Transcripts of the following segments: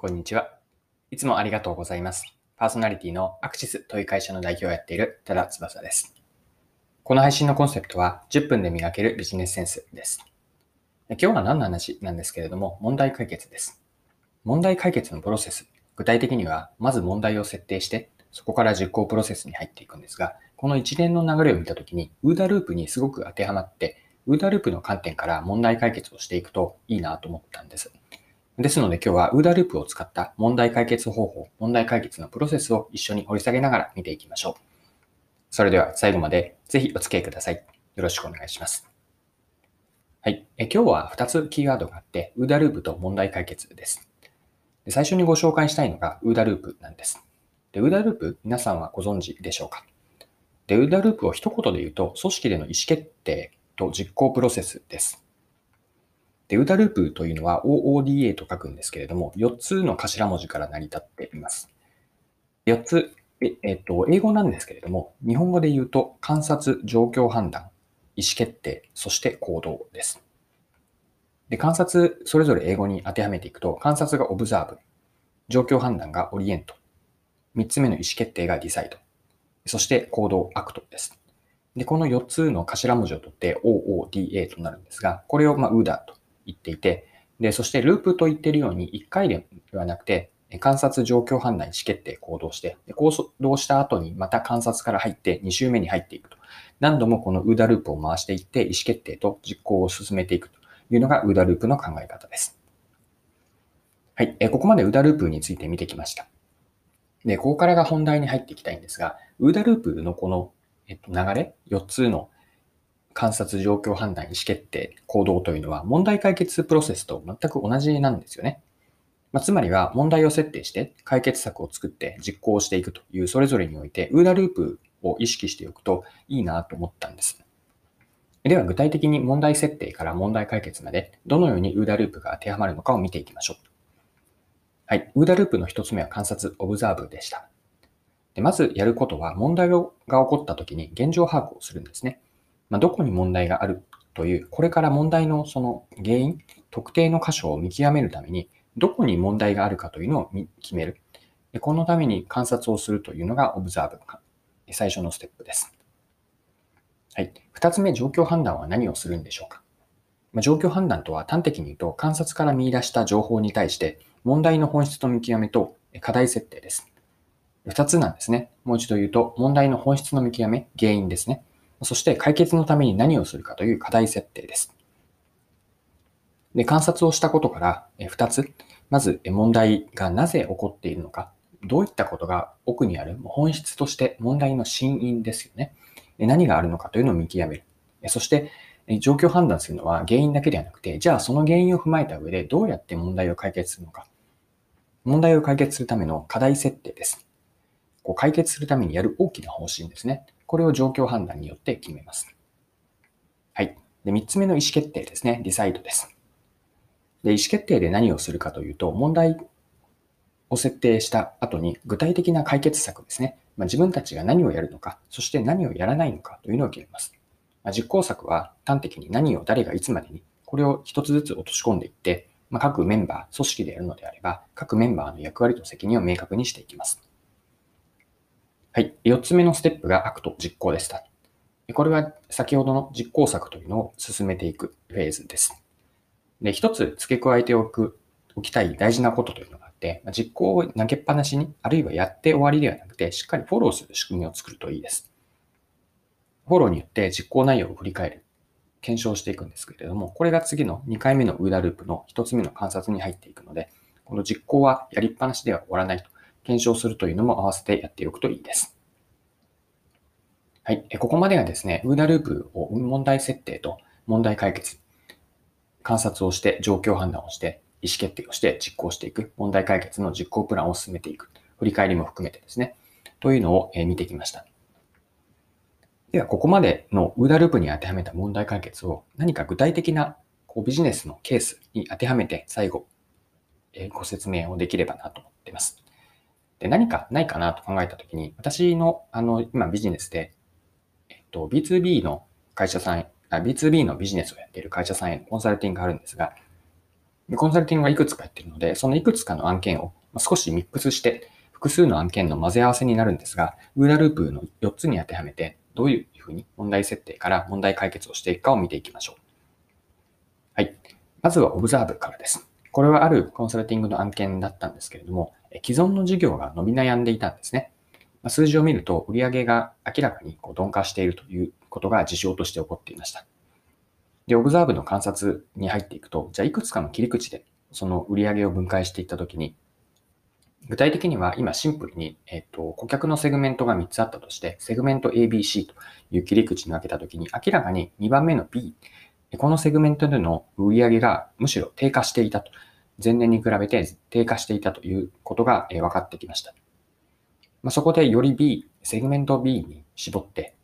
こんにちは。いつもありがとうございます。パーソナリティのアクシスという会社の代表をやっている多田翼です。この配信のコンセプトは10分で磨けるビジネスセンスです。今日は何の話なんですけれども、問題解決です。問題解決のプロセス。具体的には、まず問題を設定して、そこから実行プロセスに入っていくんですが、この一連の流れを見たときに、ウーダループにすごく当てはまって、ウーダループの観点から問題解決をしていくといいなと思ったんです。ですので今日はウーダループを使った問題解決方法、問題解決のプロセスを一緒に掘り下げながら見ていきましょう。それでは最後までぜひお付き合いください。よろしくお願いします。はい。え今日は2つキーワードがあって、ウーダループと問題解決です。で最初にご紹介したいのがウーダループなんです。でウーダループ、皆さんはご存知でしょうか？で、ウーダループを一言で言うと、組織での意思決定と実行プロセスです。で、ウーダループというのは OODA と書くんですけれども、4つの頭文字から成り立っています。4つ、ええっと、英語なんですけれども、日本語で言うと観察、状況判断、意思決定、そして行動です。で、観察、それぞれ英語に当てはめていくと、観察が observe、状況判断が orient、3つ目の意思決定が decide、そして行動、 act です。で、この4つの頭文字を取って OODA となるんですが、これをまあ UDA と言っていて、で、そしてループと言っているように1回ではなくて、観察、状況判断、意思決定、行動して、行動した後にまた観察から入って2周目に入っていくと。何度もこの UDA ループを回していって意思決定と実行を進めていくというのが UDA ループの考え方です。はい。ここまで UDA ループについて見てきました。で、ここからが本題に入っていきたいんですが、UDA ループのこの、えっと、流れ、4つの観察、状況判断、意思決定、行動というのは問題解決プロセスと全く同じなんですよね。まあ、つまりは問題を設定して解決策を作って実行していくというそれぞれにおいて UDA ループを意識しておくといいなと思ったんです。では具体的に問題設定から問題解決までどのように UDA ループが当てはまるのかを見ていきましょう。はい。UDA ループの一つ目は観察、オブザーブでした。でまずやることは問題が起こった時に現状把握をするんですね。まあ、どこに問題があるという、これから問題のその原因、特定の箇所を見極めるために、どこに問題があるかというのを決める。でこのために観察をするというのがオブザーブ。最初のステップです。はい。二つ目、状況判断は何をするんでしょうか。まあ、状況判断とは端的に言うと、観察から見出した情報に対して、問題の本質と見極めと課題設定です。二つなんですね。もう一度言うと、問題の本質の見極め、原因ですね。そして解決のために何をするかという課題設定です。で、観察をしたことから2つ。まず問題がなぜ起こっているのか。どういったことが奥にある本質として問題の真因ですよね。何があるのかというのを見極める。そして状況判断するのは原因だけではなくて、じゃあその原因を踏まえた上でどうやって問題を解決するのか。問題を解決するための課題設定です。こう解決するためにやる大きな方針ですね。これを状況判断によって決めます。はい。で、3つ目の意思決定ですね。ディサイドです。で、意思決定で何をするかというと、問題を設定した後に具体的な解決策ですね。まあ、自分たちが何をやるのか、そして何をやらないのかというのを決めます。まあ、実行策は端的に何を誰がいつまでに、これを一つずつ落とし込んでいって、まあ、各メンバー、組織でやるのであれば、各メンバーの役割と責任を明確にしていきます。はい。4つ目のステップが act、実行でした。これは先ほどの実行策というのを進めていくフェーズです。で、一つ付け加えておく、おきたい大事なことというのがあって、実行を投げっぱなしに、あるいはやって終わりではなくて、しっかりフォローする仕組みを作るといいです。フォローによって実行内容を振り返る、検証していくんですけれども、これが次の2回目のウーダループの1つ目の観察に入っていくので、この実行はやりっぱなしでは終わらないと。検証するというのも合わせてやっておくといいです。はい。ここまでがですね、ウーダループを問題設定と問題解決、観察をして状況判断をして、意思決定をして実行していく、問題解決の実行プランを進めていく、振り返りも含めてですね、というのを見てきました。では、ここまでのウーダループに当てはめた問題解決を何か具体的なこうビジネスのケースに当てはめて最後、ご説明をできればなと思っています。で、何かないかなと考えたときに、私の、あの、今ビジネスで、えっと、B2B の会社さん、B2B のビジネスをやっている会社さんへのコンサルティングがあるんですが、コンサルティングはいくつかやってるので、そのいくつかの案件を少しミックスして、複数の案件の混ぜ合わせになるんですが、ウーラループの4つに当てはめて、どういうふうに問題設定から問題解決をしていくかを見ていきましょう。はい。まずはオブザーブからです。これはあるコンサルティングの案件だったんですけれども、既存の事業が伸び悩んでいたんですね。数字を見ると売上が明らかにこう鈍化しているということが事象として起こっていました。で、 observe の観察に入っていくと、じゃあいくつかの切り口でその売上を分解していったときに、具体的には今シンプルに、えっ、と、顧客のセグメントが3つあったとして、セグメント ABC という切り口に分けたときに、明らかに2番目の B、このセグメントでの売上がむしろ低下していたと。前年に比べて低下していたということが分かってきました。ま、そこでより B、セグメント B に絞って、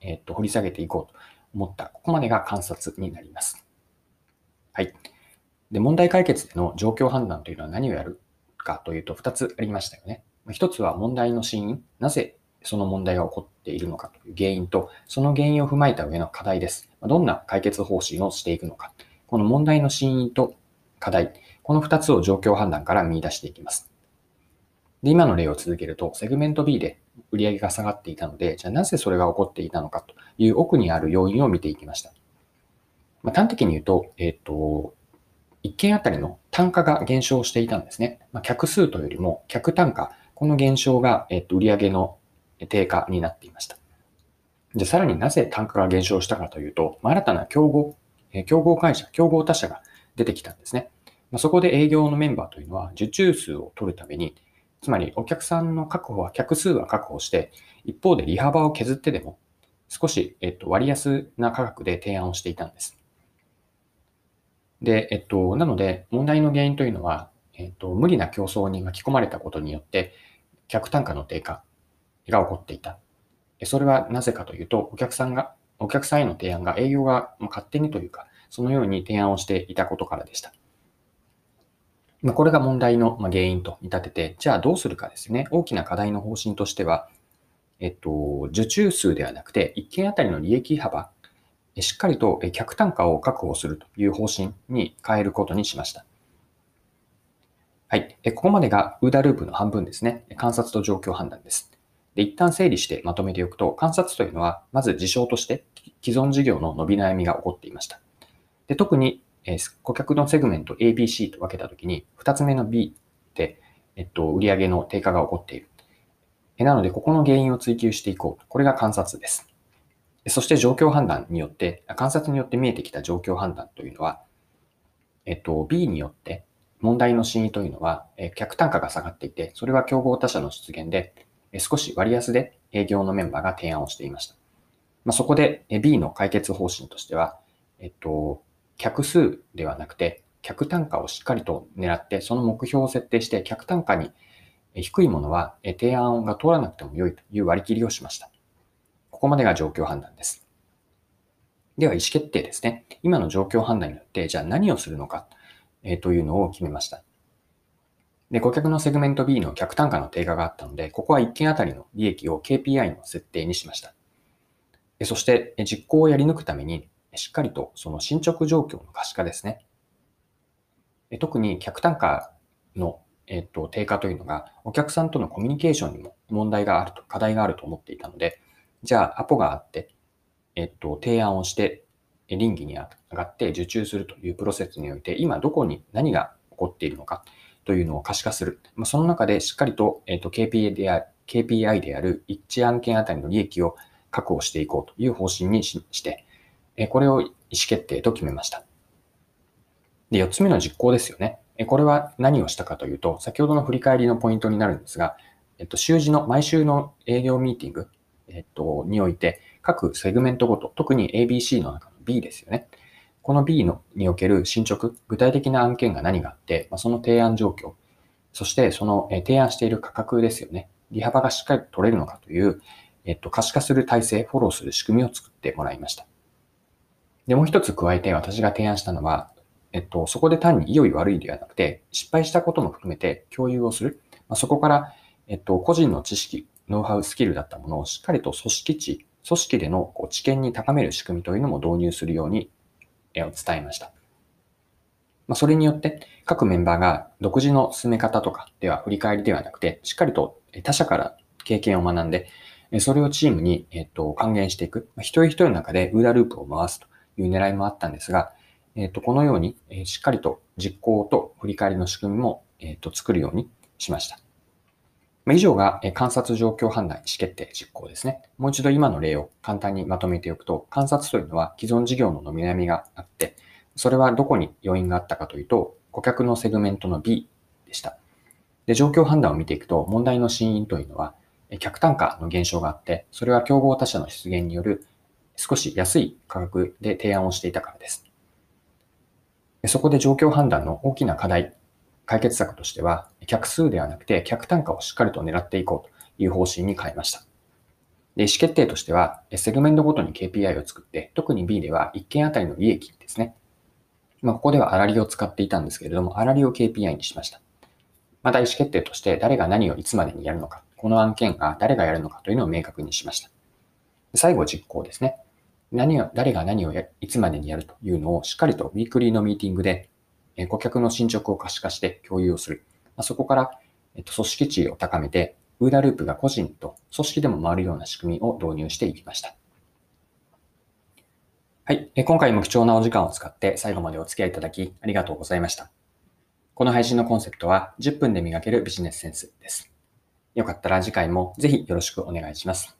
えっ、と、掘り下げていこうと思った。ここまでが観察になります。はい。で、問題解決での状況判断というのは何をやるかというと2つありましたよね。1つは問題の真因、なぜその問題が起こっているのかという原因と、その原因を踏まえた上の課題です。どんな解決方針をしていくのか。この問題の真因と課題、この2つを状況判断から見出していきます。で、今の例を続けると、セグメント B で売り上げが下がっていたので、じゃあなぜそれが起こっていたのかという奥にある要因を見ていきました。まあ、端的に言うと、えっ、と、1件あたりの単価が減少していたんですね。まあ、客数というよりも、客単価、この減少が、えっ、ー、と、売上の低下になっていました。で、さらになぜ単価が減少したかというと、まあ、新たな競合、えー、競合会社、競合他社が出てきたんですね。まあ、そこで営業のメンバーというのは受注数を取るために、つまりお客さんの確保は、客数は確保して、一方で利幅を削ってでも、少し、えっと、割安な価格で提案をしていたんです。で、えっと、なので、問題の原因というのは、えっと、無理な競争に巻き込まれたことによって、客単価の低下が起こっていた。それはなぜかというと、お客さんが、お客さんへの提案が営業が勝手にというか、そのように提案をしていたことからでした。まこれが問題の原因と見立てて、じゃあどうするかですね。大きな課題の方針としては、えっと、受注数ではなくて、1件あたりの利益幅、しっかりと客単価を確保するという方針に変えることにしました。はい。ここまでが UDA ループの半分ですね。観察と状況判断です。で一旦整理してまとめておくと、観察というのは、まず事象として既存事業の伸び悩みが起こっていました。で特にえー、顧客のセグメント ABC と分けたときに、二つ目の B で、えっと、売上の低下が起こっている。えなので、ここの原因を追求していこう。これが観察です。そして状況判断によって、観察によって見えてきた状況判断というのは、えっと、B によって問題の真意というのは、え客単価が下がっていて、それは競合他社の出現で、え少し割安で営業のメンバーが提案をしていました。まあ、そこで B の解決方針としては、えっと、客数ではなくて、客単価をしっかりと狙って、その目標を設定して、客単価に低いものは提案が通らなくても良いという割り切りをしました。ここまでが状況判断です。では、意思決定ですね。今の状況判断によって、じゃあ何をするのか、というのを決めました。で、顧客のセグメント B の客単価の低下があったので、ここは1件あたりの利益を KPI の設定にしました。そして、実行をやり抜くために、しっかりとその進捗状況の可視化ですね。特に客単価の、えっと、低下というのが、お客さんとのコミュニケーションにも問題があると、課題があると思っていたので、じゃあアポがあって、えっと、提案をして、倫理に上がって受注するというプロセスにおいて、今どこに何が起こっているのかというのを可視化する。まあ、その中でしっかりと,、えっと KPI, であ KPI である一致案件あたりの利益を確保していこうという方針にして、これを意思決定と決めました。で、4つ目の実行ですよね。これは何をしたかというと、先ほどの振り返りのポイントになるんですが、えっと、週次の、毎週の営業ミーティング、えっと、において、各セグメントごと、特に ABC の中の B ですよね。この B のにおける進捗、具体的な案件が何があって、ま、その提案状況、そしてその提案している価格ですよね。利幅がしっかり取れるのかという、えっと、可視化する体制、フォローする仕組みを作ってもらいました。で、もう一つ加えて私が提案したのは、えっと、そこで単に良い悪いではなくて、失敗したことも含めて共有をする。まあ、そこから、えっと、個人の知識、ノウハウ、スキルだったものをしっかりと組織値、組織でのこう知見に高める仕組みというのも導入するように伝えました。まあ、それによって各メンバーが独自の進め方とかでは振り返りではなくて、しっかりと他者から経験を学んで、それをチームに、えっと、還元していく。一人一人の中でウーダループを回すという狙いもあったんですが、えっと、このように、えしっかりと実行と振り返りの仕組みも、えっと、作るようにしました。以上が観察状況判断、意思決定、実行ですね。もう一度今の例を簡単にまとめておくと、観察というのは既存事業の伸び悩みがあって、それはどこに要因があったかというと、顧客のセグメントの B でした。で、状況判断を見ていくと、問題の真因というのは、客単価の減少があって、それは競合他社の出現による少し安い価格で提案をしていたからです。そこで状況判断の大きな課題、解決策としては、客数ではなくて客単価をしっかりと狙っていこうという方針に変えました。で意思決定としては、セグメントごとに KPI を作って、特に B では1件あたりの利益ですね。まあ、ここでは粗利を使っていたんですけれども、粗利を KPI にしました。また意思決定として誰が何をいつまでにやるのか、この案件が誰がやるのかというのを明確にしました。最後、実行ですね。何を、誰が何をやいつまでにやるというのをしっかりとウィークリーのミーティングで、え顧客の進捗を可視化して共有をする。まあ、そこから、えっと、組織値を高めて、ウーダループが個人と組織でも回るような仕組みを導入していきました。はい。今回も貴重なお時間を使って最後までお付き合いいただきありがとうございました。この配信のコンセプトは10分で磨けるビジネスセンスです。よかったら次回もぜひよろしくお願いします。